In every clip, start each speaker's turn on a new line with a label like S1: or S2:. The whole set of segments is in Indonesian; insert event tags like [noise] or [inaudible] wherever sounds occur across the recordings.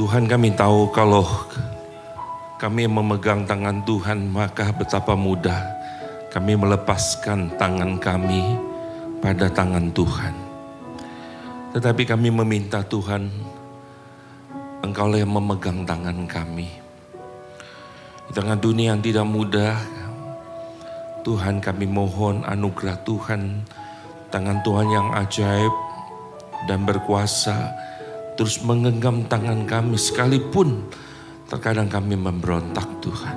S1: Tuhan kami tahu kalau kami memegang tangan Tuhan maka betapa mudah kami melepaskan tangan kami pada tangan Tuhan. Tetapi kami meminta Tuhan, Engkau yang memegang tangan kami. Di tengah dunia yang tidak mudah, Tuhan kami mohon anugerah Tuhan, tangan Tuhan yang ajaib dan berkuasa, terus menggenggam tangan kami sekalipun terkadang kami memberontak Tuhan.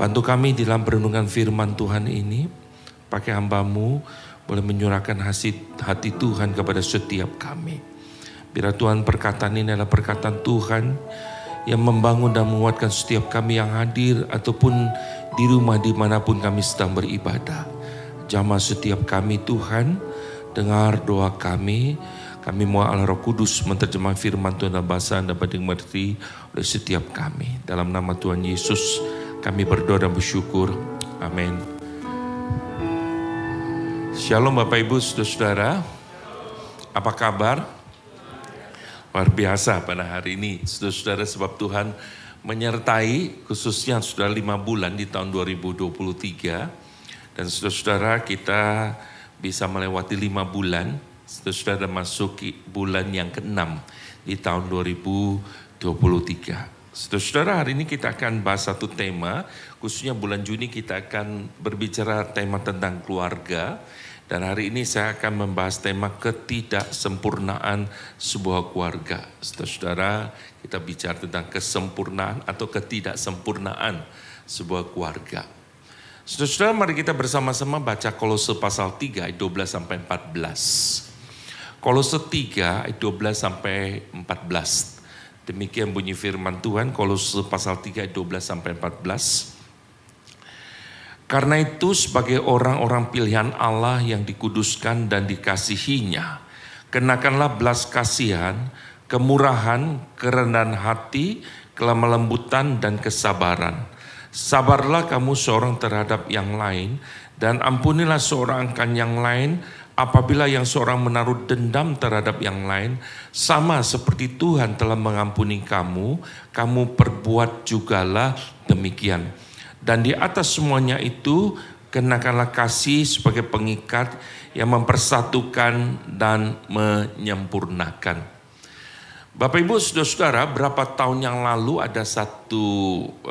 S1: Bantu kami dalam perenungan firman Tuhan ini, pakai hambamu boleh menyurahkan hati, hati Tuhan kepada setiap kami. Biar Tuhan perkataan ini adalah perkataan Tuhan yang membangun dan menguatkan setiap kami yang hadir ataupun di rumah di mana pun kami sedang beribadah. Jamah setiap kami Tuhan, dengar doa kami, kami mohon Allah Roh Kudus menerjemah firman Tuhan dalam bahasa yang dapat dimengerti oleh setiap kami. Dalam nama Tuhan Yesus kami berdoa dan bersyukur. Amin. Shalom Bapak Ibu Saudara-saudara. Apa kabar? Luar biasa pada hari ini. Saudara-saudara sebab Tuhan menyertai khususnya sudah lima bulan di tahun 2023. Dan saudara-saudara kita bisa melewati lima bulan sudah masuk bulan yang ke-6 di tahun 2023. Saudara-saudara hari ini kita akan bahas satu tema, khususnya bulan Juni kita akan berbicara tema tentang keluarga. Dan hari ini saya akan membahas tema ketidaksempurnaan sebuah keluarga. Saudara-saudara, kita bicara tentang kesempurnaan atau ketidaksempurnaan sebuah keluarga. Saudara-saudara, mari kita bersama-sama baca Kolose pasal 3 ayat 12 sampai 14. Kolose 3 ayat 12 sampai 14. Demikian bunyi firman Tuhan Kolose pasal 3 ayat 12 sampai 14. Karena itu sebagai orang-orang pilihan Allah yang dikuduskan dan dikasihinya, kenakanlah belas kasihan, kemurahan, kerendahan hati, kelemah lembutan dan kesabaran. Sabarlah kamu seorang terhadap yang lain dan ampunilah seorang akan yang lain apabila yang seorang menaruh dendam terhadap yang lain, sama seperti Tuhan telah mengampuni kamu, kamu perbuat jugalah demikian. Dan di atas semuanya itu, kenakanlah kasih sebagai pengikat yang mempersatukan dan menyempurnakan. Bapak Ibu Saudara-saudara, berapa tahun yang lalu ada satu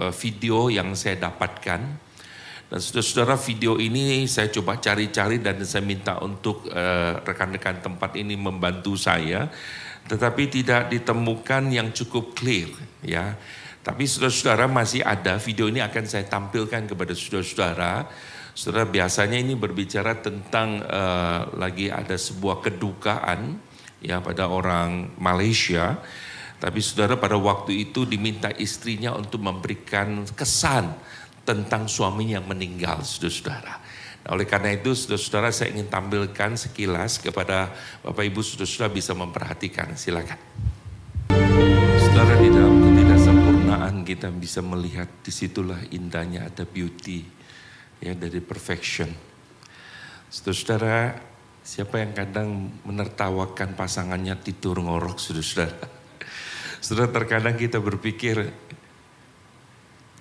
S1: eh, video yang saya dapatkan dan saudara-saudara video ini saya coba cari-cari dan saya minta untuk eh, rekan-rekan uh, tempat ini membantu saya. Tetapi tidak ditemukan yang cukup clear ya. Tapi saudara-saudara masih ada video ini akan saya tampilkan kepada saudara-saudara. Saudara biasanya ini berbicara tentang uh, lagi ada sebuah kedukaan ya pada orang Malaysia. Tapi saudara pada waktu itu diminta istrinya untuk memberikan kesan tentang suaminya yang meninggal, saudara-saudara. Nah, oleh karena itu, saudara-saudara, saya ingin tampilkan sekilas kepada Bapak Ibu, saudara-saudara bisa memperhatikan. Silakan. Saudara, di dalam ketidaksempurnaan kita bisa melihat di situlah indahnya ada beauty ya dari perfection. Saudara-saudara, siapa yang kadang menertawakan pasangannya tidur ngorok, saudara-saudara. Saudara, terkadang kita berpikir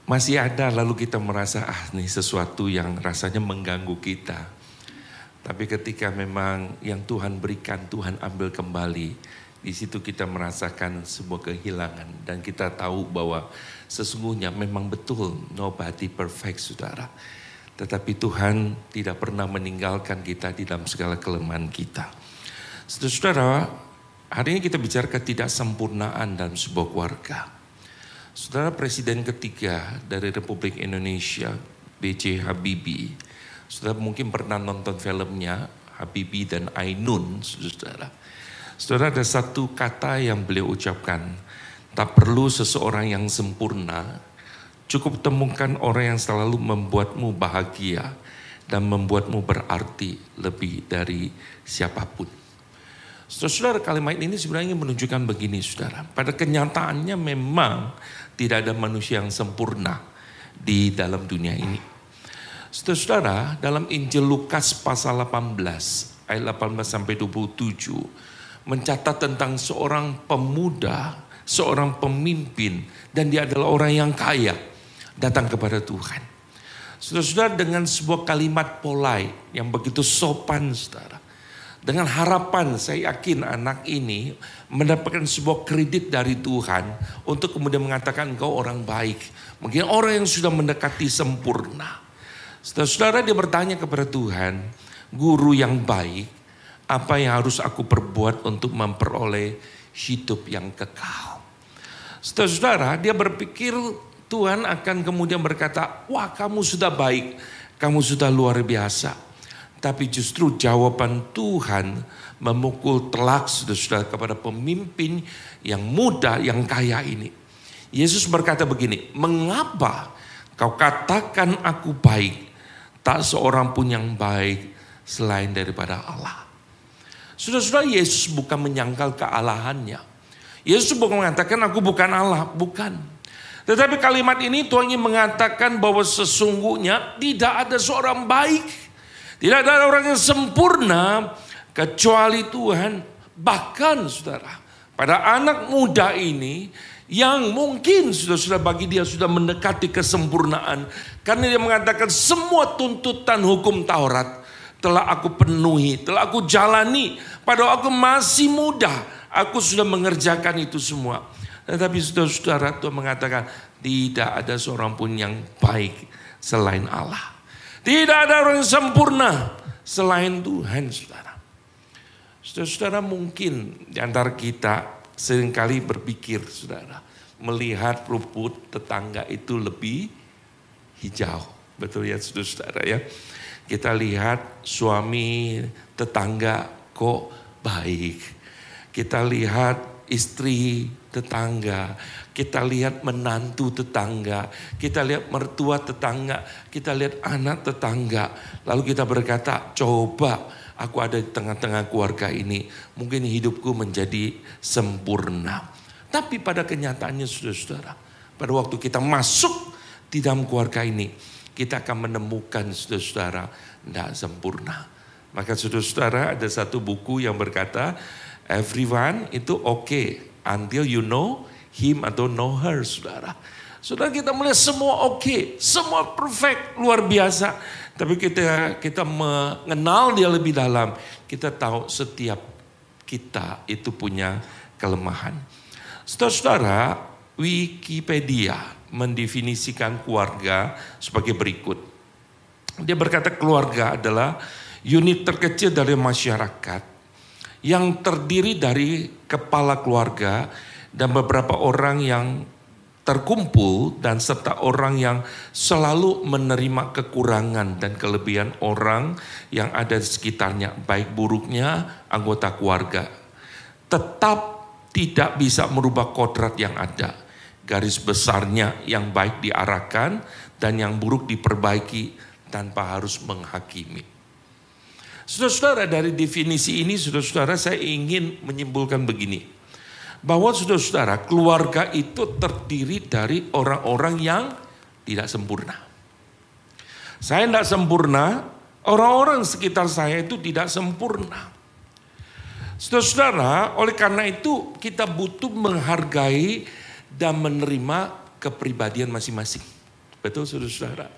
S1: masih ada lalu kita merasa ah nih sesuatu yang rasanya mengganggu kita. Tapi ketika memang yang Tuhan berikan Tuhan ambil kembali, di situ kita merasakan sebuah kehilangan dan kita tahu bahwa sesungguhnya memang betul nobody perfect saudara. Tetapi Tuhan tidak pernah meninggalkan kita di dalam segala kelemahan kita. Saudara-saudara, hari ini kita bicara ketidaksempurnaan dalam sebuah keluarga. Saudara Presiden ketiga dari Republik Indonesia, B.J. Habibie. Saudara mungkin pernah nonton filmnya Habibie dan Ainun, saudara. Saudara ada satu kata yang beliau ucapkan, tak perlu seseorang yang sempurna, cukup temukan orang yang selalu membuatmu bahagia dan membuatmu berarti lebih dari siapa pun. Saudara, kalimat ini sebenarnya menunjukkan begini, saudara. Pada kenyataannya memang tidak ada manusia yang sempurna di dalam dunia ini. Saudara-saudara, dalam Injil Lukas pasal 18 ayat 18 sampai 27 mencatat tentang seorang pemuda seorang pemimpin dan dia adalah orang yang kaya datang kepada Tuhan. Saudara-saudara dengan sebuah kalimat polai yang begitu sopan saudara. Dengan harapan saya yakin anak ini mendapatkan sebuah kredit dari Tuhan untuk kemudian mengatakan engkau orang baik. Mungkin orang yang sudah mendekati sempurna. Saudara-saudara dia bertanya kepada Tuhan, guru yang baik, apa yang harus aku perbuat untuk memperoleh hidup yang kekal. Saudara-saudara, dia berpikir Tuhan akan kemudian berkata, wah kamu sudah baik, kamu sudah luar biasa. Tapi justru jawaban Tuhan memukul telak sudah-sudah kepada pemimpin yang muda, yang kaya ini. Yesus berkata begini, mengapa kau katakan aku baik, tak seorang pun yang baik selain daripada Allah. Sudah-sudah Yesus bukan menyangkal kealahannya. Yesus bukan mengatakan aku bukan Allah, bukan. Tetapi kalimat ini Tuhan ingin mengatakan bahwa sesungguhnya tidak ada seorang baik. Tidak ada orang yang sempurna kecuali Tuhan. Bahkan saudara, pada anak muda ini yang mungkin sudah-sudah bagi dia sudah mendekati kesempurnaan. Karena dia mengatakan semua tuntutan hukum Taurat telah aku penuhi, telah aku jalani. Padahal aku masih muda, aku sudah mengerjakan itu semua. Tetapi saudara-saudara Tuhan mengatakan tidak ada seorang pun yang baik selain Allah. Tidak ada orang yang sempurna selain Tuhan saudara. Saudara-saudara mungkin di antara kita sering kali berpikir saudara. Melihat rumput tetangga itu lebih hijau. Betul ya saudara-saudara ya. Kita lihat suami tetangga kok baik. Kita lihat istri tetangga, kita lihat menantu tetangga, kita lihat mertua tetangga, kita lihat anak tetangga. Lalu kita berkata, coba aku ada di tengah-tengah keluarga ini, mungkin hidupku menjadi sempurna. Tapi pada kenyataannya saudara-saudara, pada waktu kita masuk di dalam keluarga ini, kita akan menemukan saudara-saudara tidak sempurna. Maka saudara-saudara ada satu buku yang berkata, everyone itu oke okay until you know him atau know her, saudara. Saudara kita melihat semua oke, okay, semua perfect, luar biasa. Tapi kita kita mengenal dia lebih dalam, kita tahu setiap kita itu punya kelemahan. Saudara-saudara, Wikipedia mendefinisikan keluarga sebagai berikut. Dia berkata keluarga adalah unit terkecil dari masyarakat yang terdiri dari kepala keluarga dan beberapa orang yang terkumpul dan serta orang yang selalu menerima kekurangan dan kelebihan orang yang ada di sekitarnya, baik buruknya anggota keluarga. Tetap tidak bisa merubah kodrat yang ada. Garis besarnya yang baik diarahkan dan yang buruk diperbaiki tanpa harus menghakimi. Saudara-saudara dari definisi ini, saudara-saudara saya ingin menyimpulkan begini bahwa saudara-saudara keluarga itu terdiri dari orang-orang yang tidak sempurna. Saya tidak sempurna, orang-orang sekitar saya itu tidak sempurna. Saudara-saudara, oleh karena itu kita butuh menghargai dan menerima kepribadian masing-masing. Betul saudara-saudara?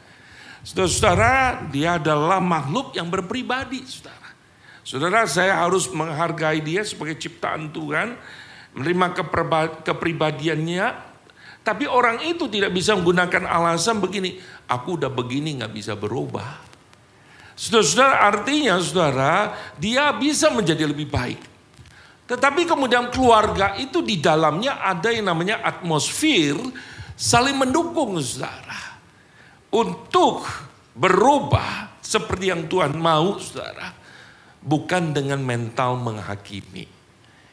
S1: Saudara-saudara, dia adalah makhluk yang berpribadi, saudara. Saudara, saya harus menghargai dia sebagai ciptaan Tuhan, menerima kepribadiannya, tapi orang itu tidak bisa menggunakan alasan begini, aku udah begini nggak bisa berubah. Saudara-saudara artinya saudara, dia bisa menjadi lebih baik. Tetapi kemudian keluarga itu di dalamnya ada yang namanya atmosfer saling mendukung saudara. Untuk berubah seperti yang Tuhan mau saudara. Bukan dengan mental menghakimi.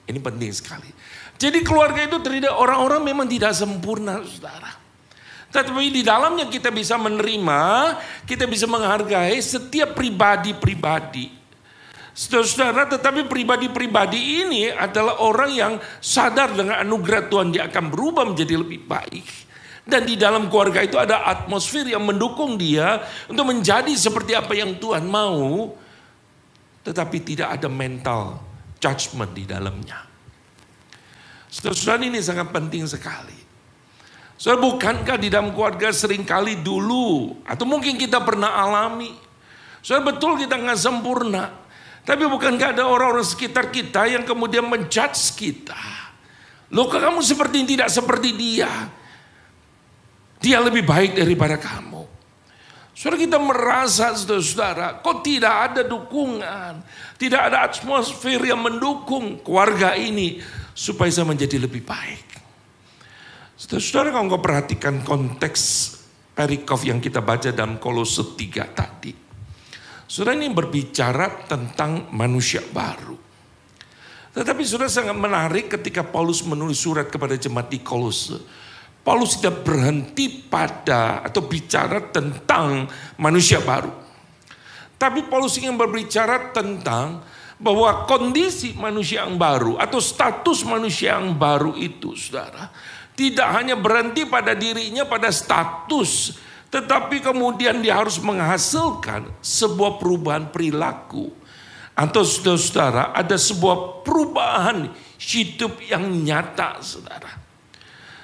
S1: Ini penting sekali. Jadi keluarga itu terdiri orang-orang memang tidak sempurna, saudara. Tetapi di dalamnya kita bisa menerima, kita bisa menghargai setiap pribadi-pribadi. Saudara-saudara, tetapi pribadi-pribadi ini adalah orang yang sadar dengan anugerah Tuhan dia akan berubah menjadi lebih baik. Dan di dalam keluarga itu ada atmosfer yang mendukung dia untuk menjadi seperti apa yang Tuhan mau. Tetapi tidak ada mental judgment di dalamnya. Saudara ini sangat penting sekali. Saudara bukankah di dalam keluarga sering kali dulu atau mungkin kita pernah alami. Saudara betul kita nggak sempurna. Tapi bukankah ada orang-orang sekitar kita yang kemudian menjudge kita. Loh kamu seperti tidak seperti dia. Dia lebih baik daripada kamu. Saudara kita merasa saudara-saudara kok tidak ada dukungan. Tidak ada atmosfer yang mendukung keluarga ini. Supaya saya menjadi lebih baik. Saudara-saudara kalau engkau perhatikan konteks perikov yang kita baca dalam kolose 3 tadi. Saudara ini berbicara tentang manusia baru. Tetapi sudah sangat menarik ketika Paulus menulis surat kepada jemaat di Kolose. Paulus tidak berhenti pada atau bicara tentang manusia baru. Tapi Paulus ingin berbicara tentang bahwa kondisi manusia yang baru atau status manusia yang baru itu saudara tidak hanya berhenti pada dirinya, pada status, tetapi kemudian dia harus menghasilkan sebuah perubahan perilaku. Atau saudara-saudara, ada sebuah perubahan hidup yang nyata, saudara.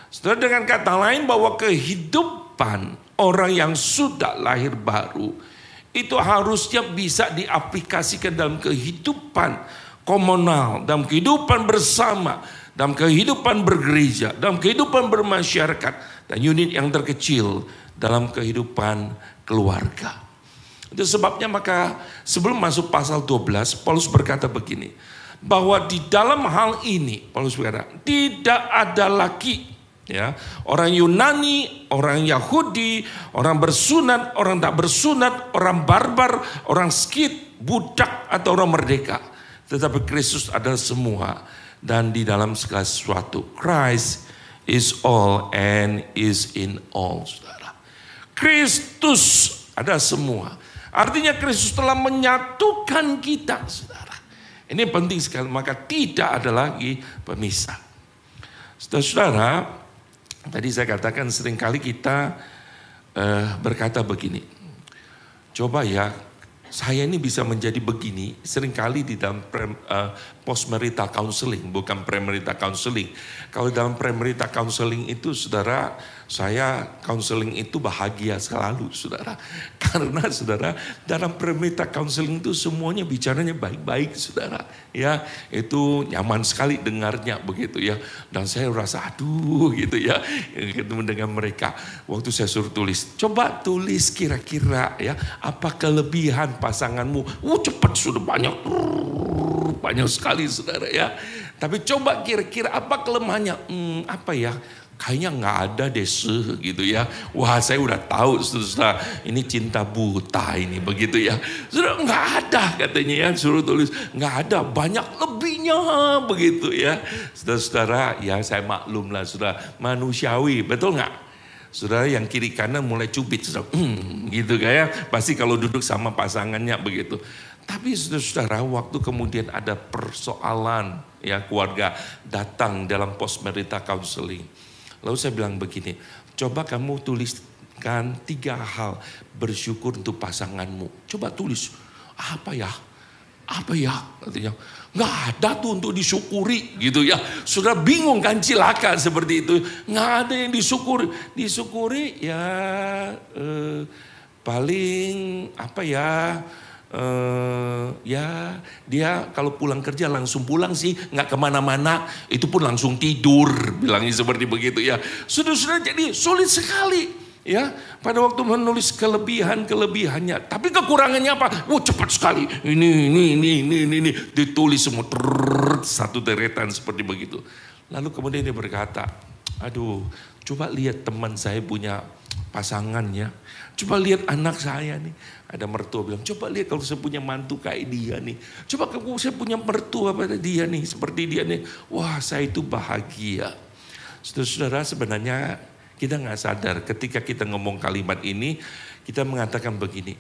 S1: Saudara dengan kata lain bahwa kehidupan orang yang sudah lahir baru itu harusnya bisa diaplikasikan dalam kehidupan komunal, dalam kehidupan bersama, dalam kehidupan bergereja, dalam kehidupan bermasyarakat, dan unit yang terkecil dalam kehidupan keluarga. Itu sebabnya maka sebelum masuk pasal 12, Paulus berkata begini, bahwa di dalam hal ini, Paulus berkata, tidak ada lagi ya orang Yunani, orang Yahudi, orang bersunat, orang tak bersunat, orang barbar, orang skit, budak atau orang merdeka. Tetapi Kristus adalah semua dan di dalam segala sesuatu. Christ is all and is in all, saudara. Kristus ada semua. Artinya Kristus telah menyatukan kita, saudara. Ini penting sekali, maka tidak ada lagi pemisah. Saudara-saudara, tadi saya katakan sering kali kita uh, berkata begini, coba ya saya ini bisa menjadi begini sering kali di dalam pre, uh, post marital counseling bukan premarital counseling. Kalau dalam premarital counseling itu saudara saya counseling itu bahagia selalu saudara. [laughs] Karena saudara dalam premarital counseling itu semuanya bicaranya baik-baik saudara. Ya itu nyaman sekali dengarnya begitu ya. Dan saya rasa aduh [laughs] gitu ya ketemu dengan mereka. Waktu saya suruh tulis coba tulis kira-kira ya apa kelebihan pasanganmu. Uh cepat sudah banyak banyak sekali saudara ya. Tapi coba kira-kira apa kelemahannya? Hmm, apa ya? Kayaknya nggak ada desa gitu ya. Wah saya udah tahu saudara ini cinta buta ini begitu ya. Sudah nggak ada katanya ya suruh tulis nggak ada banyak lebihnya begitu ya. Saudara-saudara ya saya maklum lah sudah manusiawi betul nggak? Saudara yang kiri kanan mulai cubit, saudara, hmm, gitu kayak pasti kalau duduk sama pasangannya begitu. Tapi saudara-saudara waktu kemudian ada persoalan ya keluarga datang dalam post marital counseling. Lalu saya bilang begini, coba kamu tuliskan tiga hal bersyukur untuk pasanganmu. Coba tulis, apa ya? Apa ya? Katanya, nggak ada tuh untuk disyukuri gitu ya. Sudah bingung kan cilaka seperti itu. Nggak ada yang disyukuri. Disyukuri ya eh, paling apa ya? Uh, ya dia kalau pulang kerja langsung pulang sih nggak ke mana-mana itu pun langsung tidur bilangnya seperti begitu ya. Sudah-sudah jadi sulit sekali ya pada waktu menulis kelebihan kelebihannya tapi kekurangannya apa? Oh cepat sekali. Ini ini ini ini ini, ini. ditulis semua trrr, satu deretan seperti begitu. Lalu kemudian dia berkata aduh coba lihat teman saya punya pasangannya coba lihat anak saya nih ada mertua bilang, coba lihat kalau saya punya mantu kayak dia nih. Coba kalau saya punya mertua pada dia nih, seperti dia nih. Wah saya itu bahagia. Saudara-saudara sebenarnya kita nggak sadar ketika kita ngomong kalimat ini, kita mengatakan begini.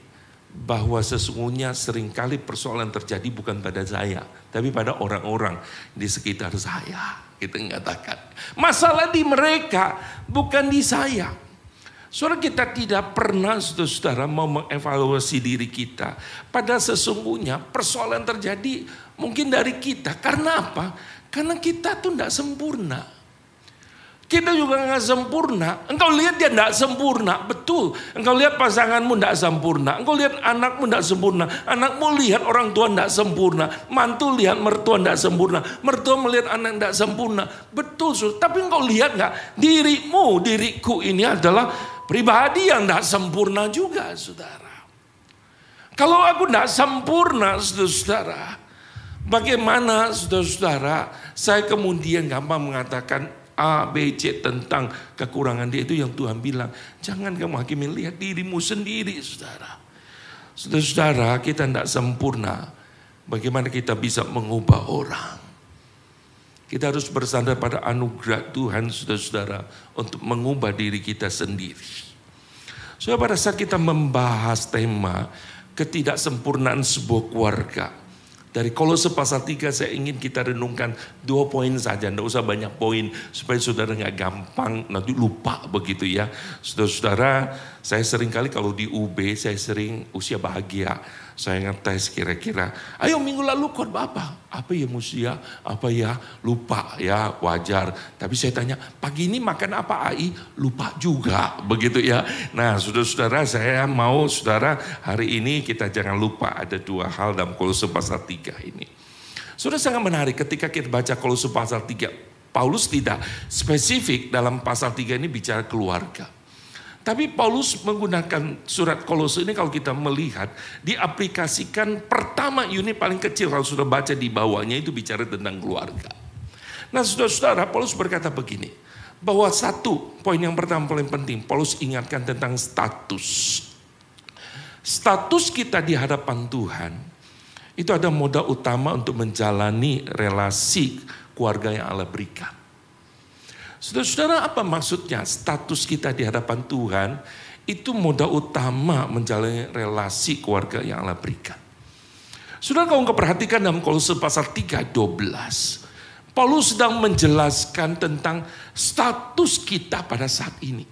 S1: Bahwa sesungguhnya sering kali persoalan terjadi bukan pada saya, tapi pada orang-orang di sekitar saya. Kita mengatakan. Masalah di mereka, bukan di saya. Saudara kita tidak pernah saudara mau mengevaluasi diri kita. Pada sesungguhnya persoalan terjadi mungkin dari kita. Karena apa? Karena kita tuh tidak sempurna. Kita juga nggak sempurna. Engkau lihat dia tidak sempurna, betul. Engkau lihat pasanganmu tidak sempurna. Engkau lihat anakmu tidak sempurna. Anakmu lihat orang tua tidak sempurna. Mantu lihat mertua tidak sempurna. Mertua melihat anak tidak sempurna. Betul, sur. Tapi engkau lihat nggak? Dirimu, diriku ini adalah pribadi yang tidak sempurna juga, saudara. Kalau aku tidak sempurna, saudara, bagaimana saudara-saudara saya kemudian gampang mengatakan A, B, C tentang kekurangan dia itu yang Tuhan bilang. Jangan kamu hakimi, lihat dirimu sendiri saudara. Saudara-saudara kita tidak sempurna. Bagaimana kita bisa mengubah orang. Kita harus bersandar pada anugerah Tuhan saudara-saudara untuk mengubah diri kita sendiri. Soalnya pada saat kita membahas tema ketidaksempurnaan sebuah keluarga. Dari Kolose pasal 3 saya ingin kita renungkan dua poin saja, tidak usah banyak poin supaya saudara nggak gampang nanti lupa begitu ya. Saudara-saudara, saya sering kali kalau di UB saya sering usia bahagia saya ngetes kira-kira, ayo minggu lalu khotbah apa? Apa ya musia? Apa ya? Lupa ya, wajar. Tapi saya tanya, pagi ini makan apa AI? Lupa juga, [laughs] begitu ya. Nah saudara-saudara saya mau saudara hari ini kita jangan lupa ada dua hal dalam kolose pasal 3 ini. Sudah sangat menarik ketika kita baca kolose pasal 3. Paulus tidak spesifik dalam pasal 3 ini bicara keluarga. Tapi Paulus menggunakan surat kolose ini kalau kita melihat diaplikasikan pertama unit paling kecil kalau sudah baca di bawahnya itu bicara tentang keluarga. Nah saudara-saudara Paulus berkata begini, bahwa satu poin yang pertama paling penting Paulus ingatkan tentang status. Status kita di hadapan Tuhan itu ada modal utama untuk menjalani relasi keluarga yang Allah berikan. Saudara-saudara apa maksudnya status kita di hadapan Tuhan itu modal utama menjalani relasi keluarga yang Allah berikan. Saudara kalau perhatikan dalam kolose pasal 3 12. Paulus sedang menjelaskan tentang status kita pada saat ini.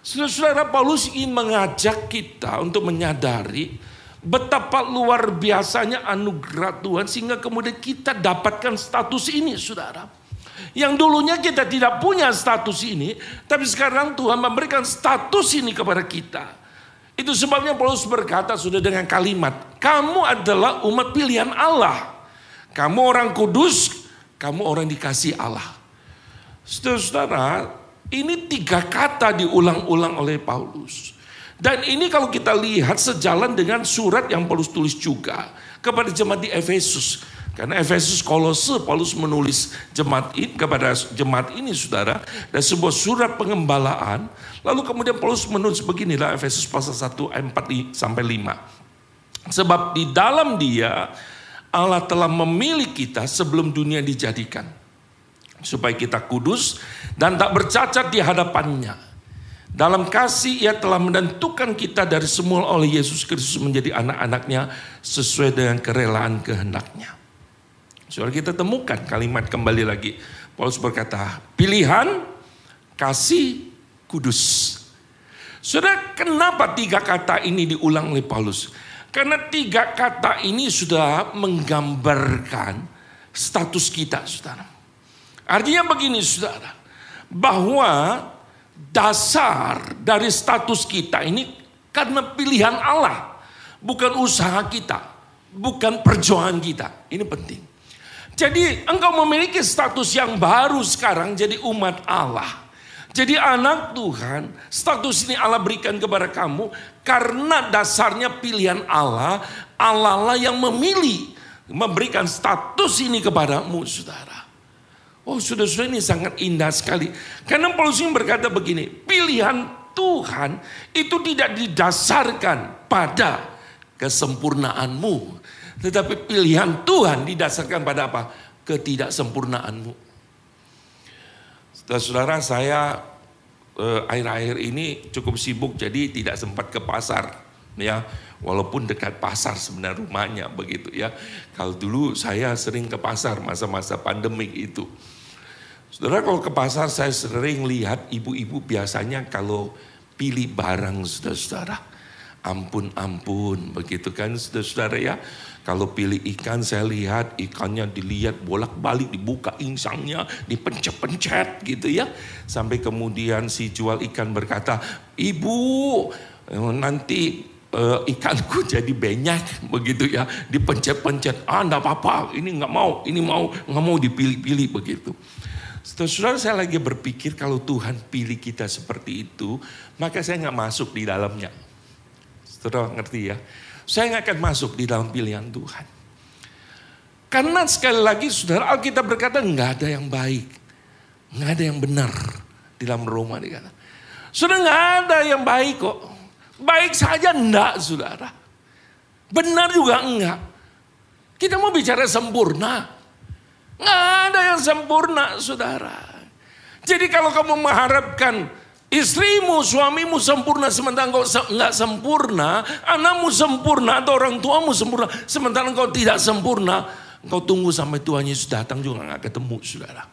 S1: Saudara-saudara Paulus ingin mengajak kita untuk menyadari betapa luar biasanya anugerah Tuhan sehingga kemudian kita dapatkan status ini saudara. Yang dulunya kita tidak punya status ini, tapi sekarang Tuhan memberikan status ini kepada kita. Itu sebabnya Paulus berkata sudah dengan kalimat, kamu adalah umat pilihan Allah. Kamu orang kudus, kamu orang dikasih Allah. Saudara-saudara, ini tiga kata diulang-ulang oleh Paulus. Dan ini kalau kita lihat sejalan dengan surat yang Paulus tulis juga kepada jemaat di Efesus. Karena Efesus Kolose Paulus menulis jemaat ini kepada jemaat ini saudara dan sebuah surat pengembalaan. Lalu kemudian Paulus menulis beginilah Efesus pasal 1 ayat 4 sampai 5. Sebab di dalam dia Allah telah memilih kita sebelum dunia dijadikan. Supaya kita kudus dan tak bercacat di hadapannya. Dalam kasih ia telah menentukan kita dari semula oleh Yesus Kristus menjadi anak-anaknya sesuai dengan kerelaan kehendaknya. Saudara kita temukan kalimat kembali lagi. Paulus berkata, pilihan, kasih, kudus. Saudara, kenapa tiga kata ini diulang oleh Paulus? Karena tiga kata ini sudah menggambarkan status kita, saudara. Artinya begini, saudara. Bahwa dasar dari status kita ini karena pilihan Allah. Bukan usaha kita. Bukan perjuangan kita. Ini penting. Jadi engkau memiliki status yang baru sekarang jadi umat Allah. Jadi anak Tuhan, status ini Allah berikan kepada kamu karena dasarnya pilihan Allah, Allah lah yang memilih memberikan status ini kepadamu, saudara. Oh, sudah-sudah ini sangat indah sekali. Karena Paulus ini berkata begini, pilihan Tuhan itu tidak didasarkan pada kesempurnaanmu, tetapi pilihan Tuhan didasarkan pada apa? Ketidaksempurnaanmu. Saudara-saudara saya eh, akhir-akhir ini cukup sibuk jadi tidak sempat ke pasar ya walaupun dekat pasar sebenarnya rumahnya begitu ya kalau dulu saya sering ke pasar masa-masa pandemik itu saudara kalau ke pasar saya sering lihat ibu-ibu biasanya kalau pilih barang saudara-saudara. Ampun, ampun, begitu kan saudara-saudara ya. Kalau pilih ikan saya lihat ikannya dilihat bolak-balik dibuka insangnya dipencet-pencet gitu ya. Sampai kemudian si jual ikan berkata, ibu nanti uh, ikanku [laughs] jadi banyak begitu ya dipencet-pencet ah enggak apa-apa ini nggak mau ini mau nggak mau dipilih-pilih begitu Saudara saya lagi berpikir kalau Tuhan pilih kita seperti itu, maka saya nggak masuk di dalamnya. Saudara ngerti ya? Saya nggak akan masuk di dalam pilihan Tuhan. Karena sekali lagi saudara Alkitab berkata nggak ada yang baik. Nggak ada yang benar. Di dalam Roma dikata. Sudah nggak ada yang baik kok. Baik saja enggak saudara. Benar juga enggak. Kita mau bicara sempurna. Nggak ada yang sempurna saudara. Jadi kalau kamu mengharapkan istrimu, suamimu sempurna sementara engkau nggak sempurna, anakmu sempurna atau orang tuamu sempurna sementara engkau tidak sempurna, engkau tunggu sampai Tuhan Yesus datang juga nggak ketemu saudara.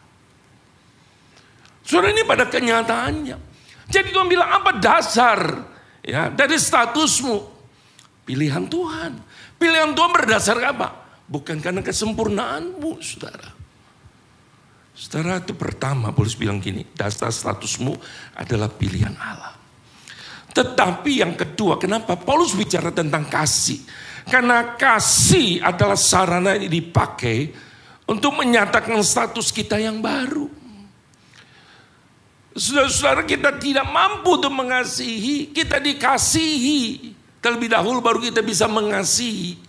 S1: Saudara ini pada kenyataannya. Jadi Tuhan bilang apa dasar ya dari statusmu? Pilihan Tuhan. Pilihan Tuhan berdasar apa? Bukan karena kesempurnaanmu, saudara. Saudara itu pertama Paulus bilang gini, dasar statusmu adalah pilihan Allah. Tetapi yang kedua, kenapa Paulus bicara tentang kasih? Karena kasih adalah sarana yang dipakai untuk menyatakan status kita yang baru. Saudara-saudara kita tidak mampu untuk mengasihi, kita dikasihi. Terlebih dahulu baru kita bisa mengasihi.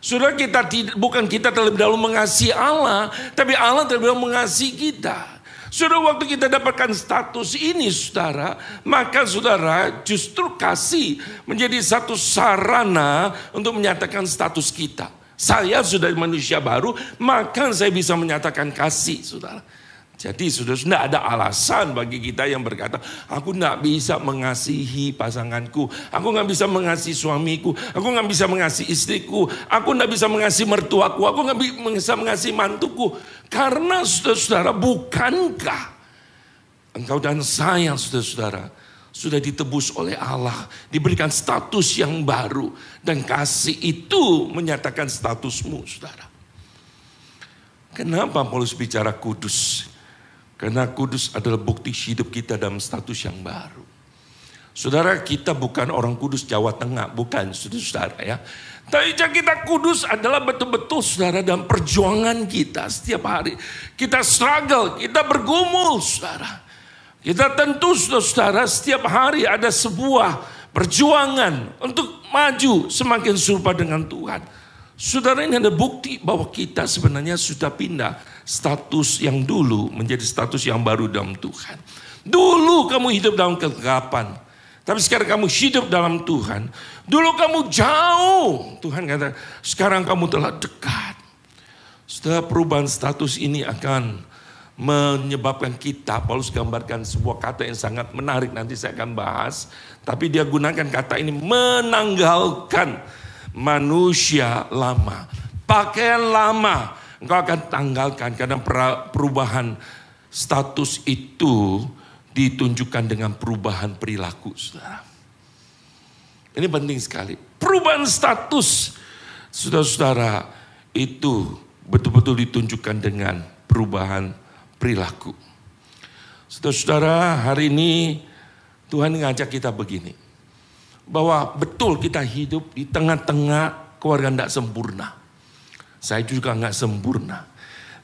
S1: Saudara kita bukan kita terlebih dahulu mengasihi Allah, tapi Allah terlebih dahulu mengasihi kita. Saudara waktu kita dapatkan status ini saudara, maka saudara justru kasih menjadi satu sarana untuk menyatakan status kita. Saya sudah manusia baru, maka saya bisa menyatakan kasih saudara. Jadi sudah tidak ada alasan bagi kita yang berkata, aku tidak bisa mengasihi pasanganku, aku nggak bisa mengasihi suamiku, aku nggak bisa mengasihi istriku, aku tidak bisa mengasihi mertuaku, aku nggak bisa mengasihi mantuku. Karena saudara-saudara, bukankah engkau dan saya saudara-saudara sudah ditebus oleh Allah, diberikan status yang baru dan kasih itu menyatakan statusmu, saudara. Kenapa Paulus bicara kudus? Karena kudus adalah bukti hidup kita dalam status yang baru. Saudara kita bukan orang kudus Jawa Tengah, bukan saudara-saudara ya. Tapi kita kudus adalah betul-betul saudara dalam perjuangan kita setiap hari. Kita struggle, kita bergumul saudara. Kita tentu saudara setiap hari ada sebuah perjuangan untuk maju semakin serupa dengan Tuhan. Saudara ini ada bukti bahwa kita sebenarnya sudah pindah status yang dulu menjadi status yang baru dalam Tuhan. Dulu kamu hidup dalam kegelapan. Tapi sekarang kamu hidup dalam Tuhan. Dulu kamu jauh. Tuhan kata, sekarang kamu telah dekat. Setelah perubahan status ini akan menyebabkan kita, Paulus gambarkan sebuah kata yang sangat menarik, nanti saya akan bahas. Tapi dia gunakan kata ini menanggalkan manusia lama. Pakaian lama engkau akan tanggalkan karena perubahan status itu ditunjukkan dengan perubahan perilaku, saudara. Ini penting sekali. Perubahan status, saudara-saudara, itu betul-betul ditunjukkan dengan perubahan perilaku. Saudara-saudara, hari ini Tuhan ngajak kita begini bahwa betul kita hidup di tengah-tengah keluarga tidak sempurna. Saya juga nggak sempurna.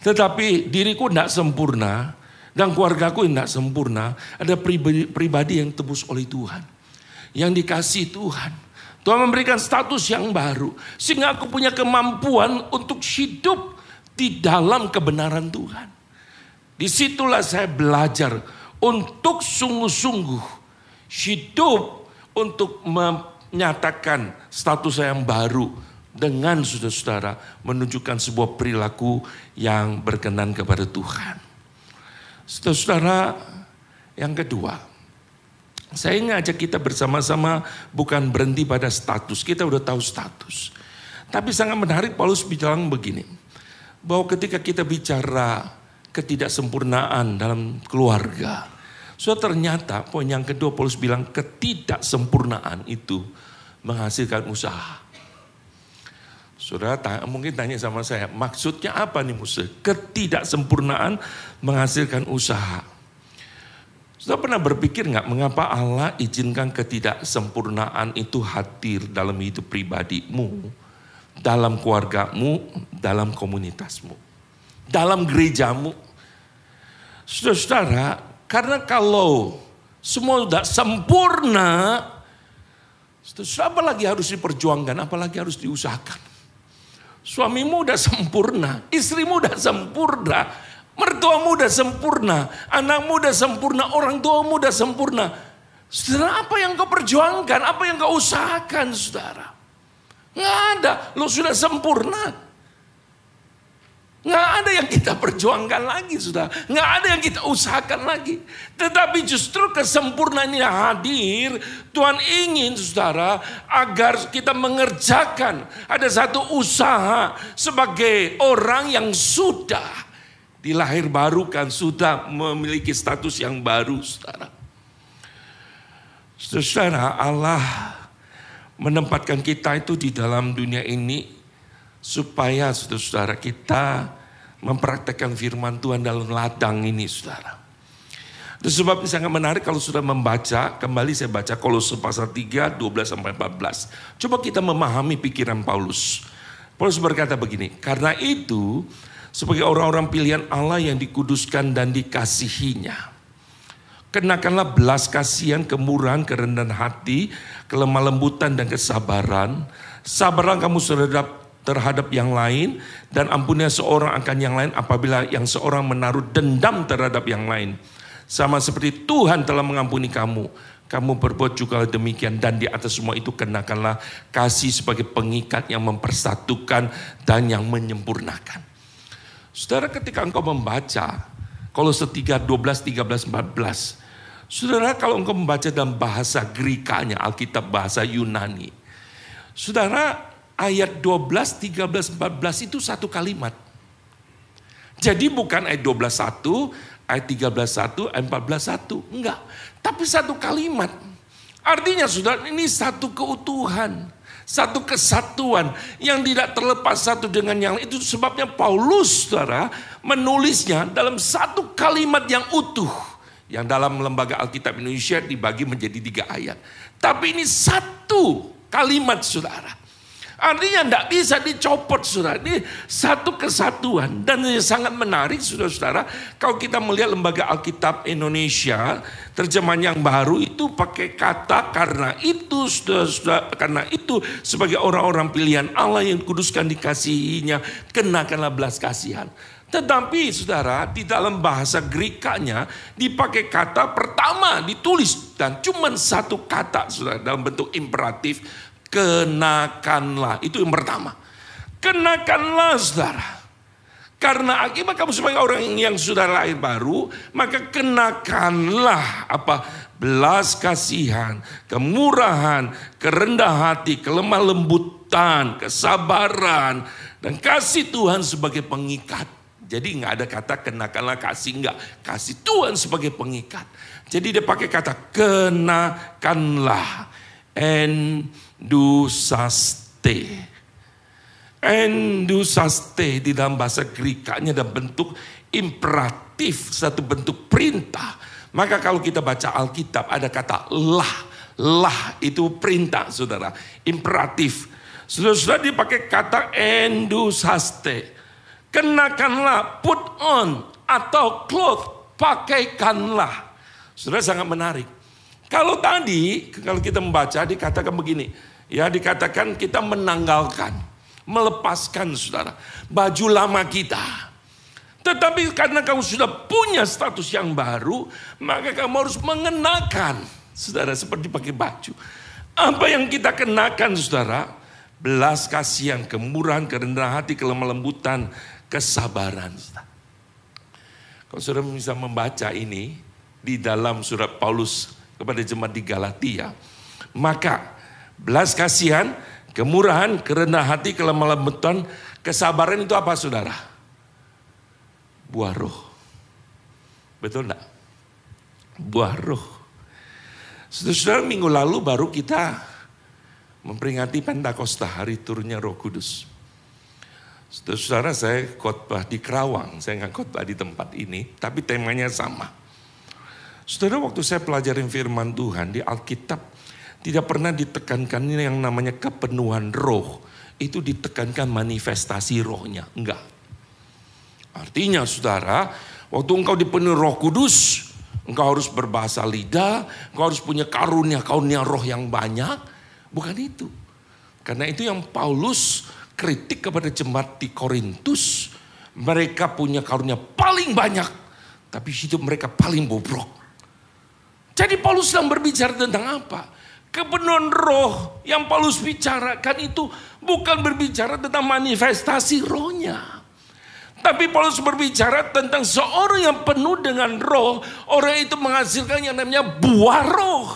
S1: Tetapi diriku tidak sempurna dan keluargaku tidak sempurna. Ada pribadi, pribadi yang tebus oleh Tuhan. Yang dikasih Tuhan. Tuhan memberikan status yang baru. Sehingga aku punya kemampuan untuk hidup di dalam kebenaran Tuhan. Di situlah saya belajar untuk sungguh-sungguh hidup untuk menyatakan status saya yang baru dengan saudara-saudara menunjukkan sebuah perilaku yang berkenan kepada Tuhan. Saudara-saudara, yang kedua, saya ngajak kita bersama-sama bukan berhenti pada status. Kita udah tahu status. Tapi sangat menarik Paulus bilang begini. Bahwa ketika kita bicara ketidaksempurnaan dalam keluarga. So ternyata poin yang kedua Paulus bilang ketidaksempurnaan itu menghasilkan usaha. Saudara mungkin tanya sama saya, maksudnya apa nih Musa? Ketidaksempurnaan menghasilkan usaha. Sudah pernah berpikir nggak mengapa Allah izinkan ketidaksempurnaan itu hadir dalam hidup pribadimu, dalam keluargamu, dalam komunitasmu, dalam gerejamu? Saudara, karena kalau semua sudah sempurna, apa lagi harus diperjuangkan, apalagi harus diusahakan. Suamimu udah sempurna, istrimu udah sempurna, Mertuamu udah sempurna, anakmu udah sempurna, orang tuamu udah sempurna. Saudara, apa yang kau perjuangkan? Apa yang kau usahakan, saudara? Nggak ada, lo sudah sempurna. Nggak ada yang kita perjuangkan lagi, saudara. Nggak ada yang kita usahakan lagi. Tetapi justru kesempurnaan ini hadir. Tuhan ingin, saudara, agar kita mengerjakan. Ada satu usaha sebagai orang yang sudah dilahir baru kan sudah memiliki status yang baru saudara. Saudara Allah menempatkan kita itu di dalam dunia ini supaya saudara-saudara kita mempraktekkan firman Tuhan dalam ladang ini saudara. Itu sebab sangat menarik kalau sudah membaca, kembali saya baca Kolose pasal 3, 12 sampai 14. Coba kita memahami pikiran Paulus. Paulus berkata begini, karena itu sebagai orang-orang pilihan Allah yang dikuduskan dan dikasihinya. Kenakanlah belas kasihan, kemurahan, kerendahan hati, kelemah lembutan dan kesabaran. Sabarlah kamu terhadap terhadap yang lain dan ampunilah seorang akan yang lain apabila yang seorang menaruh dendam terhadap yang lain. Sama seperti Tuhan telah mengampuni kamu, kamu berbuat juga demikian dan di atas semua itu kenakanlah kasih sebagai pengikat yang mempersatukan dan yang menyempurnakan. Saudara ketika engkau membaca Kolose 3, 12, 13, 14. Saudara kalau engkau membaca dalam bahasa Grikanya, Alkitab bahasa Yunani. Saudara ayat 12, 13, 14 itu satu kalimat. Jadi bukan ayat 12, 1, ayat 13, 1, ayat 14, 1. Enggak. Tapi satu kalimat. Artinya saudara ini satu keutuhan. Satu kesatuan yang tidak terlepas satu dengan yang lain. Itu sebabnya Paulus saudara menulisnya dalam satu kalimat yang utuh. Yang dalam lembaga Alkitab Indonesia dibagi menjadi tiga ayat. Tapi ini satu kalimat saudara. Artinya tidak bisa dicopot saudara. Ini satu kesatuan. Dan yang sangat menarik saudara-saudara. Kalau kita melihat lembaga Alkitab Indonesia. Terjemahan yang baru itu pakai kata karena itu saudara-saudara. Karena itu sebagai orang-orang pilihan Allah yang kuduskan dikasihinya. Kenakanlah belas kasihan. Tetapi saudara di dalam bahasa Grikanya dipakai kata pertama ditulis dan cuma satu kata saudara dalam bentuk imperatif kenakanlah. Itu yang pertama. Kenakanlah saudara. Karena akibat kamu sebagai orang yang sudah lahir baru, maka kenakanlah apa belas kasihan, kemurahan, kerendah hati, kelemah lembutan, kesabaran, dan kasih Tuhan sebagai pengikat. Jadi nggak ada kata kenakanlah kasih nggak, kasih Tuhan sebagai pengikat. Jadi dia pakai kata kenakanlah, and endusaste. Endusaste di dalam bahasa Grikanya ada bentuk imperatif, satu bentuk perintah. Maka kalau kita baca Alkitab ada kata lah. Lah itu perintah saudara, imperatif. Saudara-saudara dipakai kata endusaste. Kenakanlah, put on atau cloth, pakaikanlah. Saudara sangat menarik. Kalau tadi, kalau kita membaca dikatakan begini, ya dikatakan kita menanggalkan, melepaskan saudara, baju lama kita. Tetapi karena kamu sudah punya status yang baru, maka kamu harus mengenakan, saudara, seperti pakai baju. Apa yang kita kenakan, saudara? Belas kasihan, kemurahan, kerendahan hati, kelemah lembutan, kesabaran. Saudara. Kalau saudara bisa membaca ini di dalam surat Paulus kepada jemaat di Galatia. Maka belas kasihan, kemurahan, kerendah hati, kelemah lembutan, kesabaran itu apa saudara? Buah roh. Betul enggak? Buah roh. Saudara, minggu lalu baru kita memperingati Pentakosta, hari turunnya roh kudus. Saudara, saya khotbah di Kerawang, saya nggak khotbah di tempat ini, tapi temanya sama. Saudara, waktu saya pelajarin firman Tuhan di Alkitab, tidak pernah ditekankan yang namanya kepenuhan roh. Itu ditekankan manifestasi rohnya. Enggak. Artinya saudara, waktu engkau dipenuhi roh kudus, engkau harus berbahasa lidah, engkau harus punya karunia, karunia roh yang banyak. Bukan itu. Karena itu yang Paulus kritik kepada jemaat di Korintus. Mereka punya karunia paling banyak, tapi hidup mereka paling bobrok. Jadi Paulus sedang berbicara tentang apa? Kepenuhan roh yang Paulus bicarakan itu bukan berbicara tentang manifestasi rohnya. Tapi Paulus berbicara tentang seorang yang penuh dengan roh. Orang itu menghasilkan yang namanya buah roh.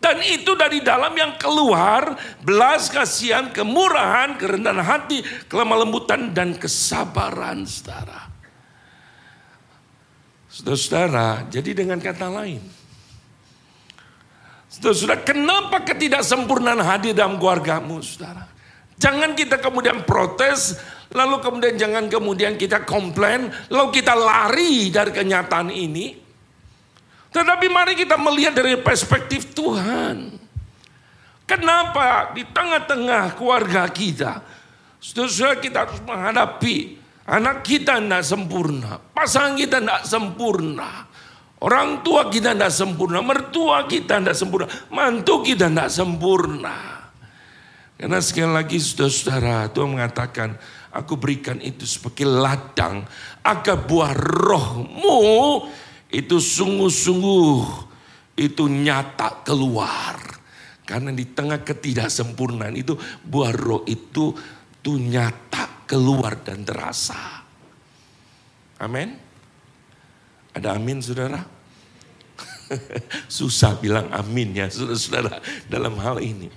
S1: Dan itu dari dalam yang keluar belas kasihan, kemurahan, kerendahan hati, kelemah lembutan dan kesabaran saudara. Saudara-saudara, jadi dengan kata lain. Saudara-saudara, kenapa ketidaksempurnaan hadir dalam keluargamu saudara? Jangan kita kemudian protes, lalu kemudian jangan kemudian kita komplain, lalu kita lari dari kenyataan ini. Tetapi mari kita melihat dari perspektif Tuhan. Kenapa di tengah-tengah keluarga kita, saudara kita harus menghadapi anak kita tidak sempurna, pasangan kita tidak sempurna, orang tua kita tidak sempurna, mertua kita tidak sempurna, mantu kita tidak sempurna. Karena sekali lagi saudara-saudara, Tuhan mengatakan, aku berikan itu sebagai ladang agar buah rohmu itu sungguh-sungguh itu nyata keluar. Karena di tengah ketidaksempurnaan itu buah roh itu tuh nyata keluar dan terasa. Amin. Ada amin saudara? [laughs] Susah bilang amin ya saudara-saudara dalam hal ini.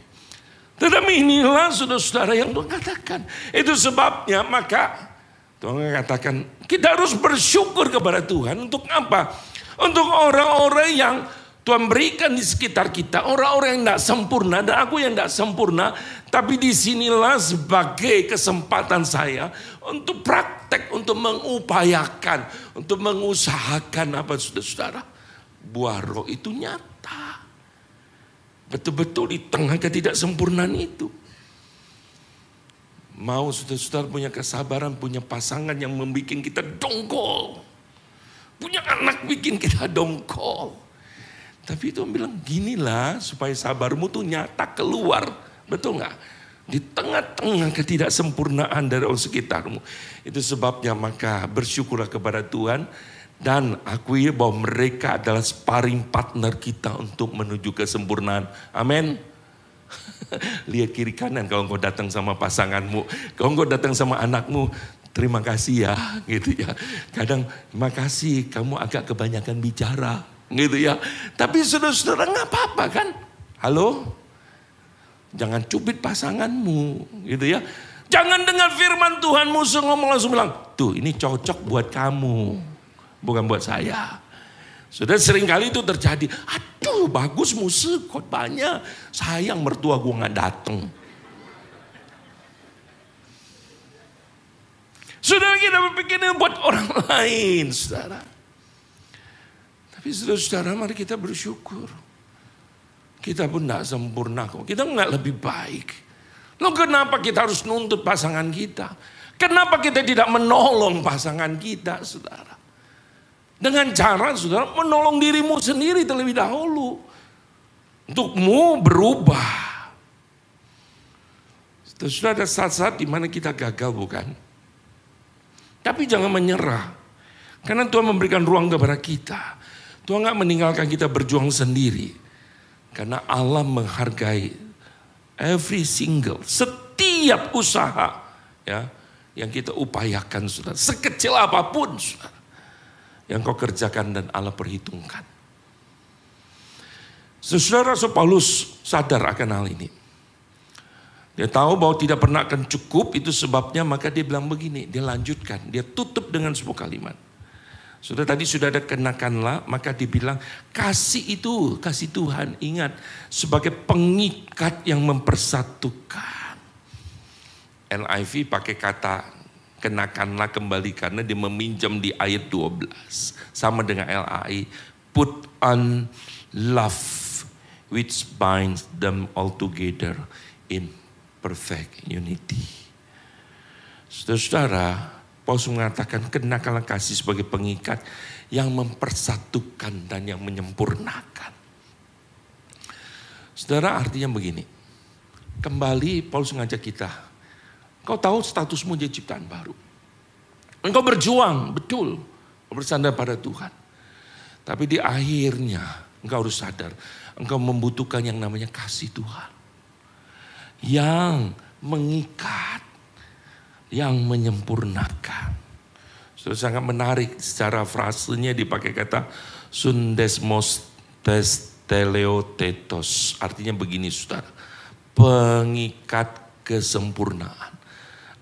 S1: Tetapi inilah saudara-saudara yang Tuhan katakan. Itu sebabnya maka Tuhan katakan kita harus bersyukur kepada Tuhan untuk apa? Untuk orang-orang yang Tuhan berikan di sekitar kita, orang-orang yang tidak sempurna dan aku yang tidak sempurna, tapi di sinilah sebagai kesempatan saya untuk praktek, untuk mengupayakan, untuk mengusahakan apa saudara-saudara. Buah roh itu nyata. Betul-betul di tengah ketidaksempurnaan itu. Mau saudara-saudara punya kesabaran, punya pasangan yang membuat kita dongkol. Punya anak bikin kita dongkol. Tapi itu bilang ginilah supaya sabarmu tuh nyata keluar. Betul nggak? Di tengah-tengah ketidaksempurnaan dari orang sekitarmu. Itu sebabnya maka bersyukurlah kepada Tuhan. Dan akui bahwa mereka adalah sparring partner kita untuk menuju kesempurnaan. Amin. [laughs] Lihat kiri kanan kalau engkau datang sama pasanganmu. Kalau engkau datang sama anakmu, terima kasih ya [laughs] gitu ya. Kadang makasih kamu agak kebanyakan bicara gitu ya. Tapi saudara-saudara nggak apa-apa kan? Halo? Jangan cubit pasanganmu gitu ya. Jangan dengar firman Tuhan musuh ngomong langsung bilang, tuh ini cocok buat kamu. Bukan buat saya. Sudah sering kali itu terjadi. Aduh bagus musuh khotbahnya. Sayang mertua gue gak dateng. Saudara kita berpikir buat orang [laughs] lain saudara. Tapi saudara-saudara mari kita bersyukur. Kita pun tidak sempurna kok. Kita nggak lebih baik. Lo kenapa kita harus nuntut pasangan kita? Kenapa kita tidak menolong pasangan kita saudara? Dengan cara saudara menolong dirimu sendiri terlebih dahulu. Untukmu berubah. Sudah ada saat-saat di mana kita gagal bukan? Tapi jangan menyerah. Karena Tuhan memberikan ruang kepada kita. Tuhan nggak meninggalkan kita berjuang sendiri. Karena Allah menghargai every single, setiap usaha ya yang kita upayakan sudah sekecil apa pun sudah yang kau kerjakan dan Allah perhitungkan. Saudara Rasul Paulus sadar akan hal ini. Dia tahu bahwa tidak pernah akan cukup itu sebabnya maka dia bilang begini, dia lanjutkan, dia tutup dengan sebuah kalimat. Sudah tadi sudah ada kenakanlah, maka dibilang kasih itu, kasih Tuhan. Ingat, sebagai pengikat yang mempersatukan. NIV pakai kata kenakanlah kembali karena dia meminjam di ayat 12. Sama dengan LAI, put on love which binds them all together in perfect unity. Saudara-saudara, Paulus mengatakan kenakanlah kasih sebagai pengikat yang mempersatukan dan yang menyempurnakan. Saudara artinya begini, kembali Paulus mengajak kita, kau tahu statusmu jadi ciptaan baru. Engkau berjuang, betul, bersandar pada Tuhan. Tapi di akhirnya engkau harus sadar, engkau membutuhkan yang namanya kasih Tuhan. Yang mengikat yang menyempurnakan. Sudah sangat menarik secara frasenya dipakai kata sundesmos teleotetos. Artinya begini saudara, pengikat kesempurnaan.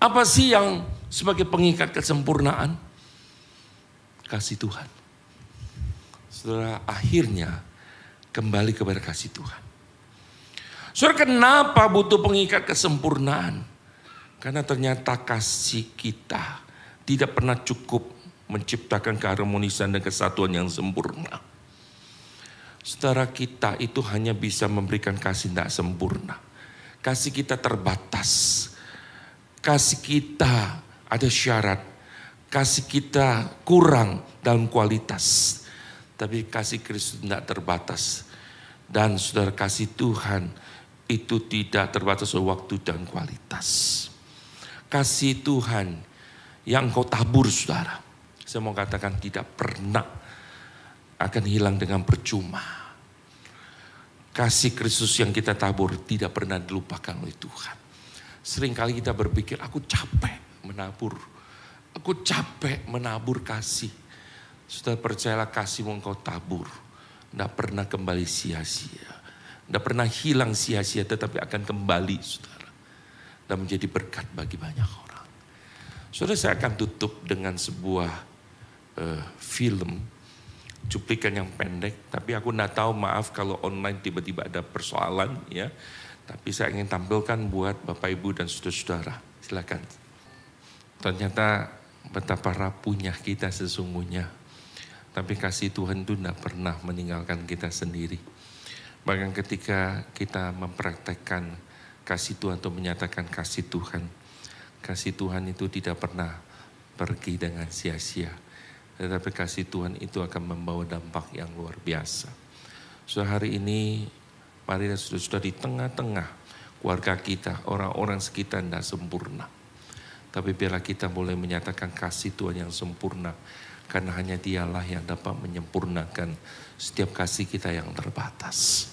S1: Apa sih yang sebagai pengikat kesempurnaan? Kasih Tuhan. Saudara akhirnya kembali kepada kasih Tuhan. Saudara kenapa butuh pengikat kesempurnaan? Karena ternyata kasih kita tidak pernah cukup menciptakan keharmonisan dan kesatuan yang sempurna. Saudara kita itu hanya bisa memberikan kasih tidak sempurna. Kasih kita terbatas. Kasih kita ada syarat. Kasih kita kurang dalam kualitas. Tapi kasih Kristus tidak terbatas. Dan saudara kasih Tuhan itu tidak terbatas waktu dan kualitas kasih Tuhan yang kau tabur saudara. Saya mau katakan tidak pernah akan hilang dengan percuma. Kasih Kristus yang kita tabur tidak pernah dilupakan oleh Tuhan. Seringkali kita berpikir, aku capek menabur. Aku capek menabur kasih. Sudah percayalah kasih yang kau tabur. Tidak pernah kembali sia-sia. Tidak pernah hilang sia-sia tetapi akan kembali saudara dan menjadi berkat bagi banyak orang. Saudara saya akan tutup dengan sebuah uh, film cuplikan yang pendek, tapi aku tidak tahu maaf kalau online tiba-tiba ada persoalan ya. Tapi saya ingin tampilkan buat Bapak Ibu dan saudara-saudara. Silakan. Ternyata betapa rapuhnya kita sesungguhnya. Tapi kasih Tuhan itu tidak pernah meninggalkan kita sendiri. Bahkan ketika kita mempraktekkan kasih Tuhan atau menyatakan kasih Tuhan. Kasih Tuhan itu tidak pernah pergi dengan sia-sia. Tetapi kasih Tuhan itu akan membawa dampak yang luar biasa. So hari ini mari sudah sudah di tengah-tengah keluarga kita, orang-orang sekitar tidak sempurna. Tapi biarlah kita boleh menyatakan kasih Tuhan yang sempurna. Karena hanya dialah yang dapat menyempurnakan setiap kasih kita yang terbatas.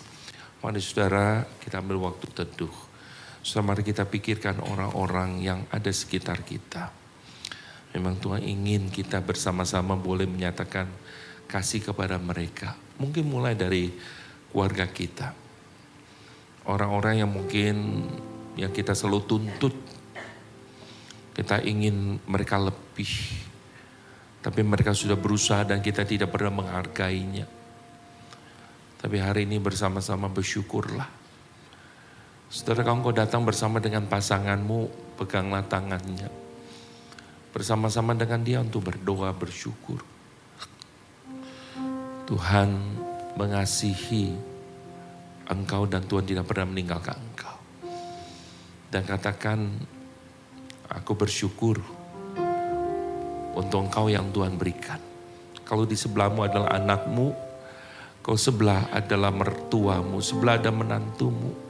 S1: Mari saudara kita ambil waktu teduh. So, mari kita pikirkan orang-orang yang ada sekitar kita. Memang Tuhan ingin kita bersama-sama boleh menyatakan kasih kepada mereka. Mungkin mulai dari keluarga kita. Orang-orang yang mungkin yang kita selalu tuntut. Kita ingin mereka lebih. Tapi mereka sudah berusaha dan kita tidak pernah menghargainya. Tapi hari ini bersama-sama bersyukurlah Saudara kalau engkau datang bersama dengan pasanganmu, peganglah tangannya. Bersama-sama dengan dia untuk berdoa, bersyukur. Tuhan mengasihi engkau dan Tuhan tidak pernah meninggalkan engkau. Dan katakan, aku bersyukur untuk engkau yang Tuhan berikan. Kalau di sebelahmu adalah anakmu, kau sebelah adalah mertuamu, sebelah ada menantumu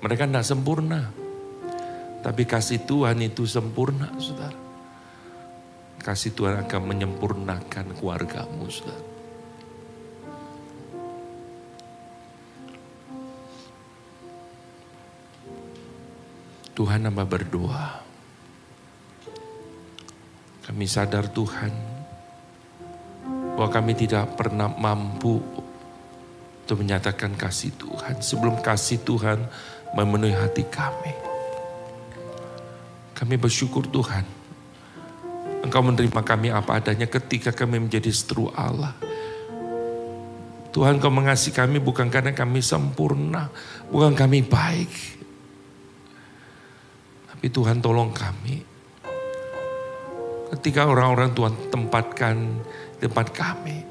S1: mereka tidak sempurna. Tapi kasih Tuhan itu sempurna, saudara. Kasih Tuhan akan menyempurnakan keluargamu, saudara. Tuhan nambah berdoa. Kami sadar Tuhan bahwa kami tidak pernah mampu untuk menyatakan kasih Tuhan. Sebelum kasih Tuhan memenuhi hati kami. Kami bersyukur Tuhan. Engkau menerima kami apa adanya ketika kami menjadi seteru Allah. Tuhan kau mengasihi kami bukan karena kami sempurna, bukan kami baik. Tapi Tuhan tolong kami. Ketika orang-orang Tuhan tempatkan tempat kami.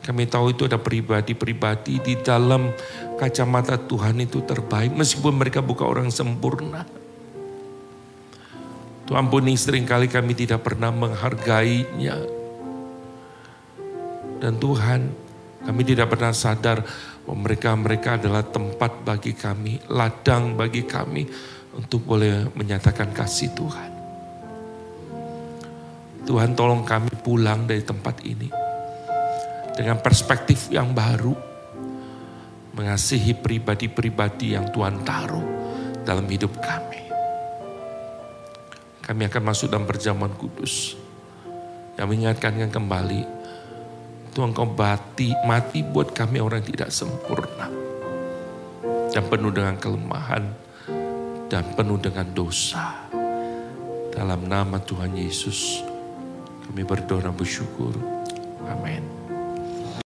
S1: Kami tahu itu ada pribadi-pribadi di dalam kacamata Tuhan itu terbaik. Meskipun mereka bukan orang sempurna. Tuhan ampuni sering kali kami tidak pernah menghargainya. Dan Tuhan, kami tidak pernah sadar bahwa mereka-mereka adalah tempat bagi kami, ladang bagi kami untuk boleh menyatakan kasih Tuhan. Tuhan tolong kami pulang dari tempat ini dengan perspektif yang baru, mengasihi pribadi-pribadi yang Tuhan taruh dalam hidup kami. Kami akan masuk dalam perjamuan kudus. Yang mengingatkan kembali, Tuhan kau bati, mati buat kami orang yang tidak sempurna. Dan penuh dengan kelemahan, dan penuh dengan dosa. Dalam nama Tuhan Yesus, kami berdoa bersyukur.